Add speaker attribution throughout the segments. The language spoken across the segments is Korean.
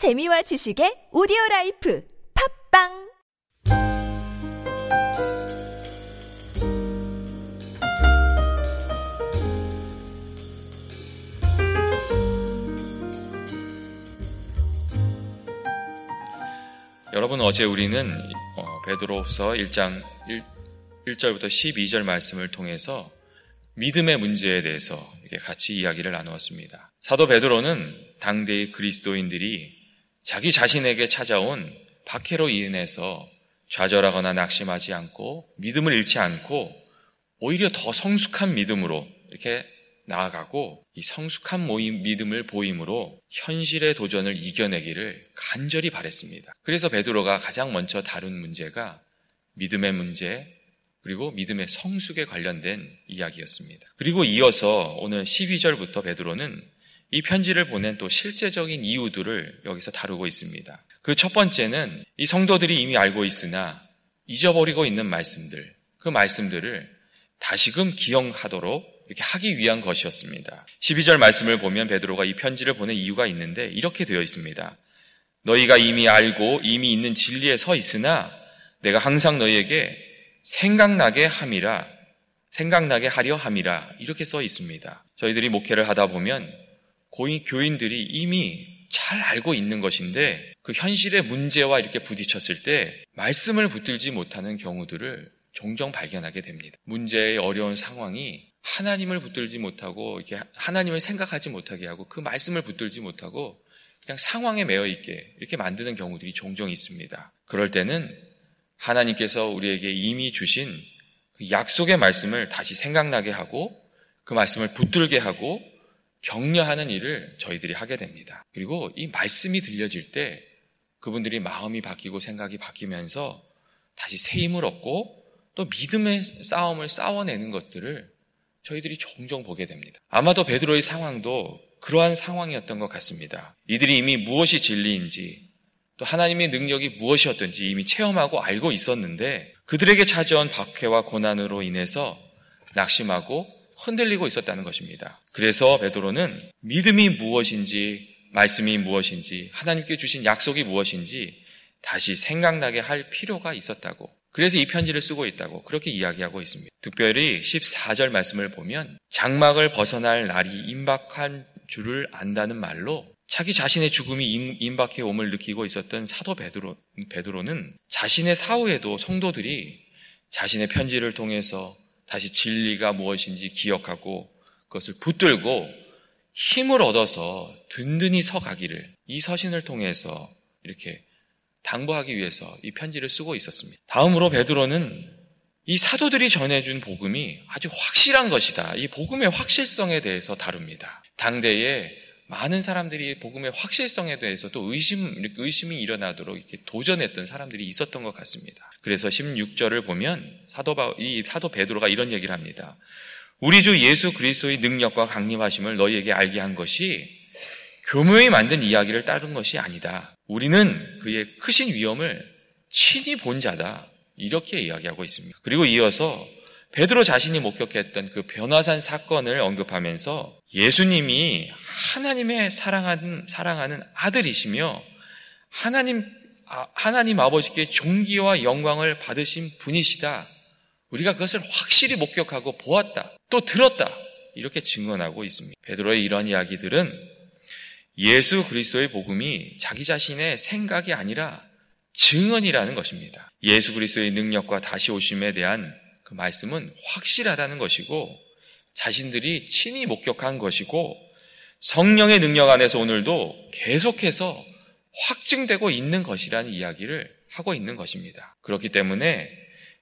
Speaker 1: 재미와 지식의 오디오 라이프 팟빵
Speaker 2: 여러분 어제 우리는 어, 베드로서 1장 1, 1절부터 12절 말씀을 통해서 믿음의 문제에 대해서 같이 이야기를 나누었습니다. 사도 베드로는 당대의 그리스도인들이 자기 자신에게 찾아온 박해로 인해서 좌절하거나 낙심하지 않고 믿음을 잃지 않고 오히려 더 성숙한 믿음으로 이렇게 나아가고 이 성숙한 모임, 믿음을 보임으로 현실의 도전을 이겨내기를 간절히 바랬습니다. 그래서 베드로가 가장 먼저 다룬 문제가 믿음의 문제, 그리고 믿음의 성숙에 관련된 이야기였습니다. 그리고 이어서 오늘 12절부터 베드로는 이 편지를 보낸 또 실제적인 이유들을 여기서 다루고 있습니다. 그 첫 번째는 이 성도들이 이미 알고 있으나 잊어버리고 있는 말씀들, 그 말씀들을 다시금 기억하도록 이렇게 하기 위한 것이었습니다. 12절 말씀을 보면 베드로가 이 편지를 보낸 이유가 있는데 이렇게 되어 있습니다. 너희가 이미 알고 이미 있는 진리에 서 있으나 내가 항상 너희에게 생각나게 함이라 생각나게 하려 함이라 이렇게 써 있습니다. 저희들이 목회를 하다 보면 고인 교인들이 이미 잘 알고 있는 것인데 그 현실의 문제와 이렇게 부딪혔을 때 말씀을 붙들지 못하는 경우들을 종종 발견하게 됩니다. 문제의 어려운 상황이 하나님을 붙들지 못하고 이렇게 하나님을 생각하지 못하게 하고 그 말씀을 붙들지 못하고 그냥 상황에 매여 있게 이렇게 만드는 경우들이 종종 있습니다. 그럴 때는 하나님께서 우리에게 이미 주신 그 약속의 말씀을 다시 생각나게 하고 그 말씀을 붙들게 하고 격려하는 일을 저희들이 하게 됩니다. 그리고 이 말씀이 들려질 때 그분들이 마음이 바뀌고 생각이 바뀌면서 다시 새 힘을 얻고 또 믿음의 싸움을 싸워내는 것들을 저희들이 종종 보게 됩니다. 아마도 베드로의 상황도 그러한 상황이었던 것 같습니다. 이들이 이미 무엇이 진리인지 또 하나님의 능력이 무엇이었던지 이미 체험하고 알고 있었는데 그들에게 찾아온 박해와 고난으로 인해서 낙심하고 흔들리고 있었다는 것입니다. 그래서 베드로는 믿음이 무엇인지 말씀이 무엇인지 하나님께 주신 약속이 무엇인지 다시 생각나게 할 필요가 있었다고 그래서 이 편지를 쓰고 있다고 그렇게 이야기하고 있습니다. 특별히 14절 말씀을 보면 장막을 벗어날 날이 임박한 줄을 안다는 말로 자기 자신의 죽음이 임박해 옴을 느끼고 있었던 사도 베드로, 베드로는 자신의 사후에도 성도들이 자신의 편지를 통해서 다시 진리가 무엇인지 기억하고 그것을 붙들고 힘을 얻어서 든든히 서가기를 이 서신을 통해서 이렇게 당부하기 위해서 이 편지를 쓰고 있었습니다. 다음으로 베드로는 이 사도들이 전해준 복음이 아주 확실한 것이다. 이 복음의 확실성에 대해서 다룹니다. 당대에 많은 사람들이 복음의 확실성에 대해서 또 의심, 의심이 일어나도록 이렇게 도전했던 사람들이 있었던 것 같습니다. 그래서 16절을 보면 사도, 이 사도 베드로가 이런 얘기를 합니다. 우리 주 예수 그리스도의 능력과 강림하심을 너희에게 알게 한 것이 교묘히 만든 이야기를 따른 것이 아니다. 우리는 그의 크신 위엄을 친히 본 자다. 이렇게 이야기하고 있습니다. 그리고 이어서 베드로 자신이 목격했던 그 변화산 사건을 언급하면서 예수님이 하나님의 사랑하는, 사랑하는 아들이시며 하나님, 아, 하나님 아버지께 존귀와 영광을 받으신 분이시다. 우리가 그것을 확실히 목격하고 보았다. 또 들었다. 이렇게 증언하고 있습니다. 베드로의 이런 이야기들은 예수 그리스도의 복음이 자기 자신의 생각이 아니라 증언이라는 것입니다. 예수 그리스도의 능력과 다시 오심에 대한 그 말씀은 확실하다는 것이고 자신들이 친히 목격한 것이고 성령의 능력 안에서 오늘도 계속해서 확증되고 있는 것이라는 이야기를 하고 있는 것입니다. 그렇기 때문에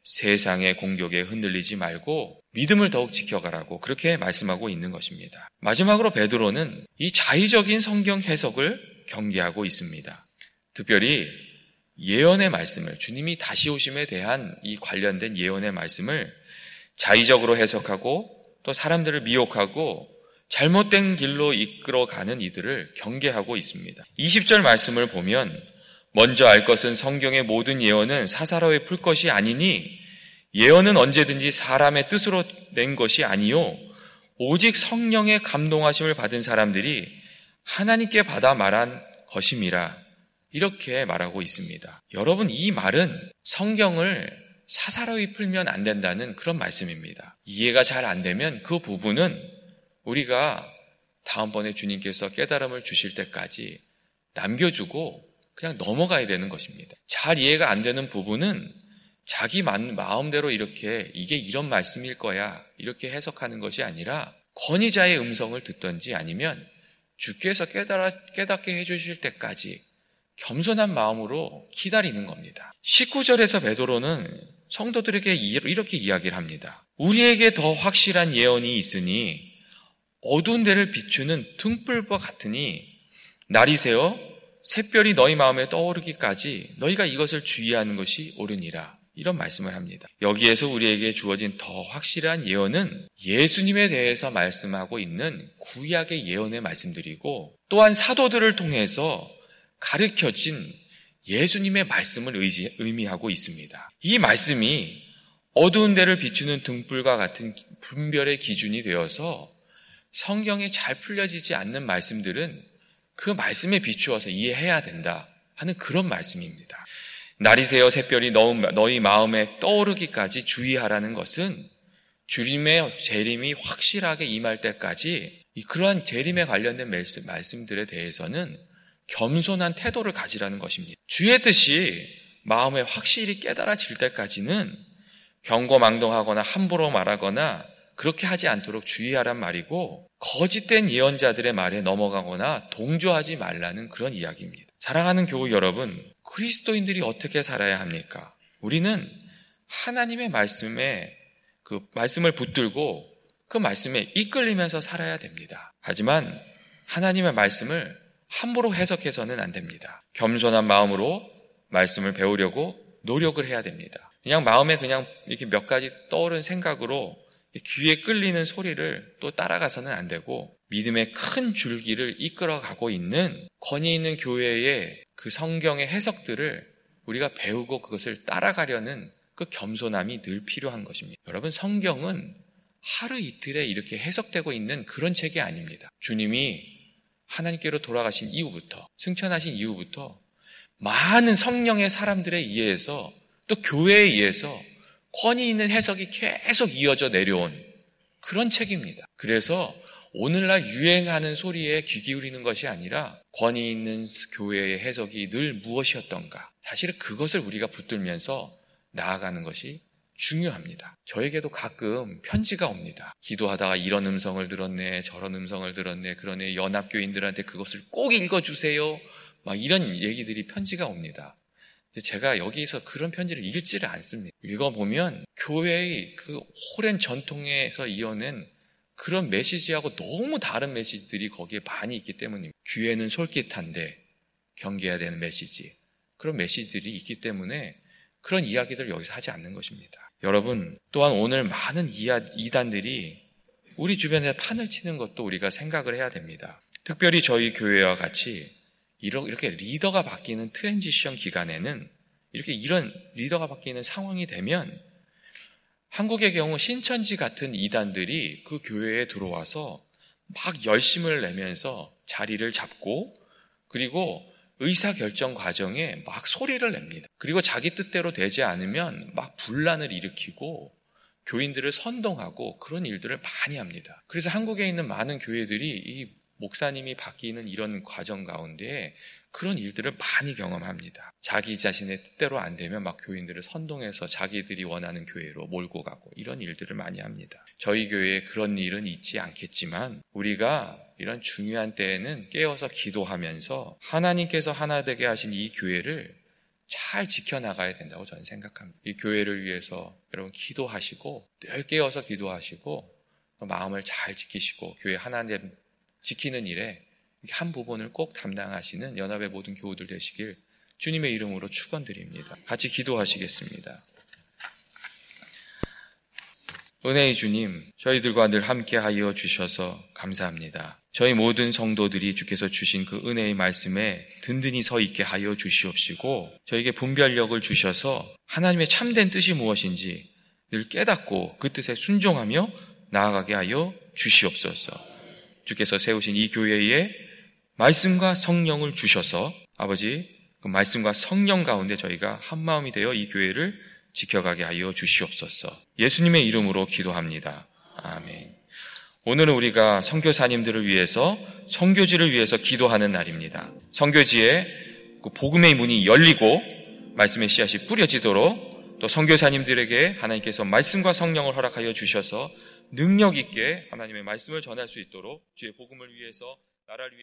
Speaker 2: 세상의 공격에 흔들리지 말고 믿음을 더욱 지켜가라고 그렇게 말씀하고 있는 것입니다. 마지막으로 베드로는 이 자의적인 성경 해석을 경계하고 있습니다. 특별히 예언의 말씀을 주님이 다시 오심에 대한 이 관련된 예언의 말씀을 자의적으로 해석하고 또 사람들을 미혹하고 잘못된 길로 이끌어가는 이들을 경계하고 있습니다. 20절 말씀을 보면 먼저 알 것은 성경의 모든 예언은 사사로이 풀 것이 아니니 예언은 언제든지 사람의 뜻으로 낸 것이 아니요 오직 성령의 감동하심을 받은 사람들이 하나님께 받아 말한 것임이라 이렇게 말하고 있습니다. 여러분, 이 말은 성경을 사사로이 풀면 안 된다는 그런 말씀입니다. 이해가 잘 안 되면 그 부분은 우리가 다음번에 주님께서 깨달음을 주실 때까지 남겨주고 그냥 넘어가야 되는 것입니다. 잘 이해가 안 되는 부분은 자기 마음대로 이렇게 이게 이런 말씀일 거야 이렇게 해석하는 것이 아니라 권위자의 음성을 듣던지 아니면 주께서 깨달아, 깨닫게 해주실 때까지 겸손한 마음으로 기다리는 겁니다. 19절에서 베드로는 성도들에게 이렇게 이야기를 합니다. 우리에게 더 확실한 예언이 있으니 어두운 데를 비추는 등불과 같으니 날이 새어 샛별이 너희 마음에 떠오르기까지 너희가 이것을 주의하는 것이 옳으니라. 이런 말씀을 합니다. 여기에서 우리에게 주어진 더 확실한 예언은 예수님에 대해서 말씀하고 있는 구약의 예언의 말씀들이고 또한 사도들을 통해서 가르쳐진 예수님의 말씀을 의지, 의미하고 있습니다. 이 말씀이 어두운 데를 비추는 등불과 같은 분별의 기준이 되어서 성경에 잘 풀려지지 않는 말씀들은 그 말씀에 비추어서 이해해야 된다 하는 그런 말씀입니다. 날이 새어 샛별이 너희 마음에 떠오르기까지 주의하라는 것은 주님의 재림이 확실하게 임할 때까지 그러한 재림에 관련된 말씀들에 대해서는 겸손한 태도를 가지라는 것입니다. 주의 뜻이 마음에 확실히 깨달아질 때까지는 경고망동하거나 함부로 말하거나 그렇게 하지 않도록 주의하란 말이고 거짓된 예언자들의 말에 넘어가거나 동조하지 말라는 그런 이야기입니다. 사랑하는 교우 여러분, 그리스도인들이 어떻게 살아야 합니까? 우리는 하나님의 말씀에 그 말씀을 붙들고 그 말씀에 이끌리면서 살아야 됩니다. 하지만 하나님의 말씀을 함부로 해석해서는 안 됩니다. 겸손한 마음으로 말씀을 배우려고 노력을 해야 됩니다. 그냥 마음에 그냥 이렇게 몇 가지 떠오른 생각으로 귀에 끌리는 소리를 또 따라가서는 안 되고 믿음의 큰 줄기를 이끌어가고 있는 권위 있는 교회의 그 성경의 해석들을 우리가 배우고 그것을 따라가려는 그 겸손함이 늘 필요한 것입니다. 여러분 성경은 하루 이틀에 이렇게 해석되고 있는 그런 책이 아닙니다. 주님이 하나님께로 돌아가신 이후부터 승천하신 이후부터 많은 성령의 사람들에 의해서 또 교회에 의해서 권위 있는 해석이 계속 이어져 내려온 그런 책입니다. 그래서 오늘날 유행하는 소리에 귀 기울이는 것이 아니라 권위 있는 교회의 해석이 늘 무엇이었던가. 사실은 그것을 우리가 붙들면서 나아가는 것이 중요합니다. 저에게도 가끔 편지가 옵니다. 기도하다가 이런 음성을 들었네, 저런 음성을 들었네, 그러네, 연합교인들한테 그것을 꼭 읽어주세요. 막 이런 얘기들이 편지가 옵니다. 제가 여기서 그런 편지를 읽지를 않습니다. 읽어보면 교회의 그 오랜 전통에서 이어낸 그런 메시지하고 너무 다른 메시지들이 거기에 많이 있기 때문입니다. 귀에는 솔깃한데 경계해야 되는 메시지. 그런 메시지들이 있기 때문에 그런 이야기들을 여기서 하지 않는 것입니다. 여러분, 또한 오늘 많은 이단들이 우리 주변에 판을 치는 것도 우리가 생각을 해야 됩니다. 특별히 저희 교회와 같이 이렇게 리더가 바뀌는 transition 기간에는 이렇게 이런 리더가 바뀌는 상황이 되면 한국의 경우 신천지 같은 이단들이 그 교회에 들어와서 막 열심을 내면서 자리를 잡고 그리고 의사결정 과정에 막 소리를 냅니다. 그리고 자기 뜻대로 되지 않으면 막 분란을 일으키고 교인들을 선동하고 그런 일들을 많이 합니다. 그래서 한국에 있는 많은 교회들이 이 목사님이 바뀌는 이런 과정 가운데 그런 일들을 많이 경험합니다. 자기 자신의 뜻대로 안 되면 막 교인들을 선동해서 자기들이 원하는 교회로 몰고 가고 이런 일들을 많이 합니다. 저희 교회에 그런 일은 있지 않겠지만 우리가 이런 중요한 때에는 깨어서 기도하면서 하나님께서 하나 되게 하신 이 교회를 잘 지켜나가야 된다고 저는 생각합니다. 이 교회를 위해서 여러분 기도하시고 늘 깨어서 기도하시고 마음을 잘 지키시고 교회 하나님 지키는 일에 한 부분을 꼭 담당하시는 연합의 모든 교우들 되시길 주님의 이름으로 축원드립니다. 같이 기도하시겠습니다. 은혜의 주님, 저희들과 늘 함께 하여 주셔서 감사합니다. 저희 모든 성도들이 주께서 주신 그 은혜의 말씀에 든든히 서 있게 하여 주시옵시고 저에게 분별력을 주셔서 하나님의 참된 뜻이 무엇인지 늘 깨닫고 그 뜻에 순종하며 나아가게 하여 주시옵소서. 주께서 세우신 이 교회에 말씀과 성령을 주셔서 아버지 그그 말씀과 성령 가운데 저희가 한 마음이 되어 이 교회를 지켜가게 하여 주시옵소서. 예수님의 이름으로 기도합니다. 아멘. 오늘은 우리가 선교사님들을 위해서 선교지를 위해서 기도하는 날입니다. 선교지에 그 복음의 문이 열리고 말씀의 씨앗이 뿌려지도록 또 선교사님들에게 하나님께서 말씀과 성령을 허락하여 주셔서 능력 있게 하나님의 말씀을 전할 수 있도록 주의 복음을 위해서 나라를 위해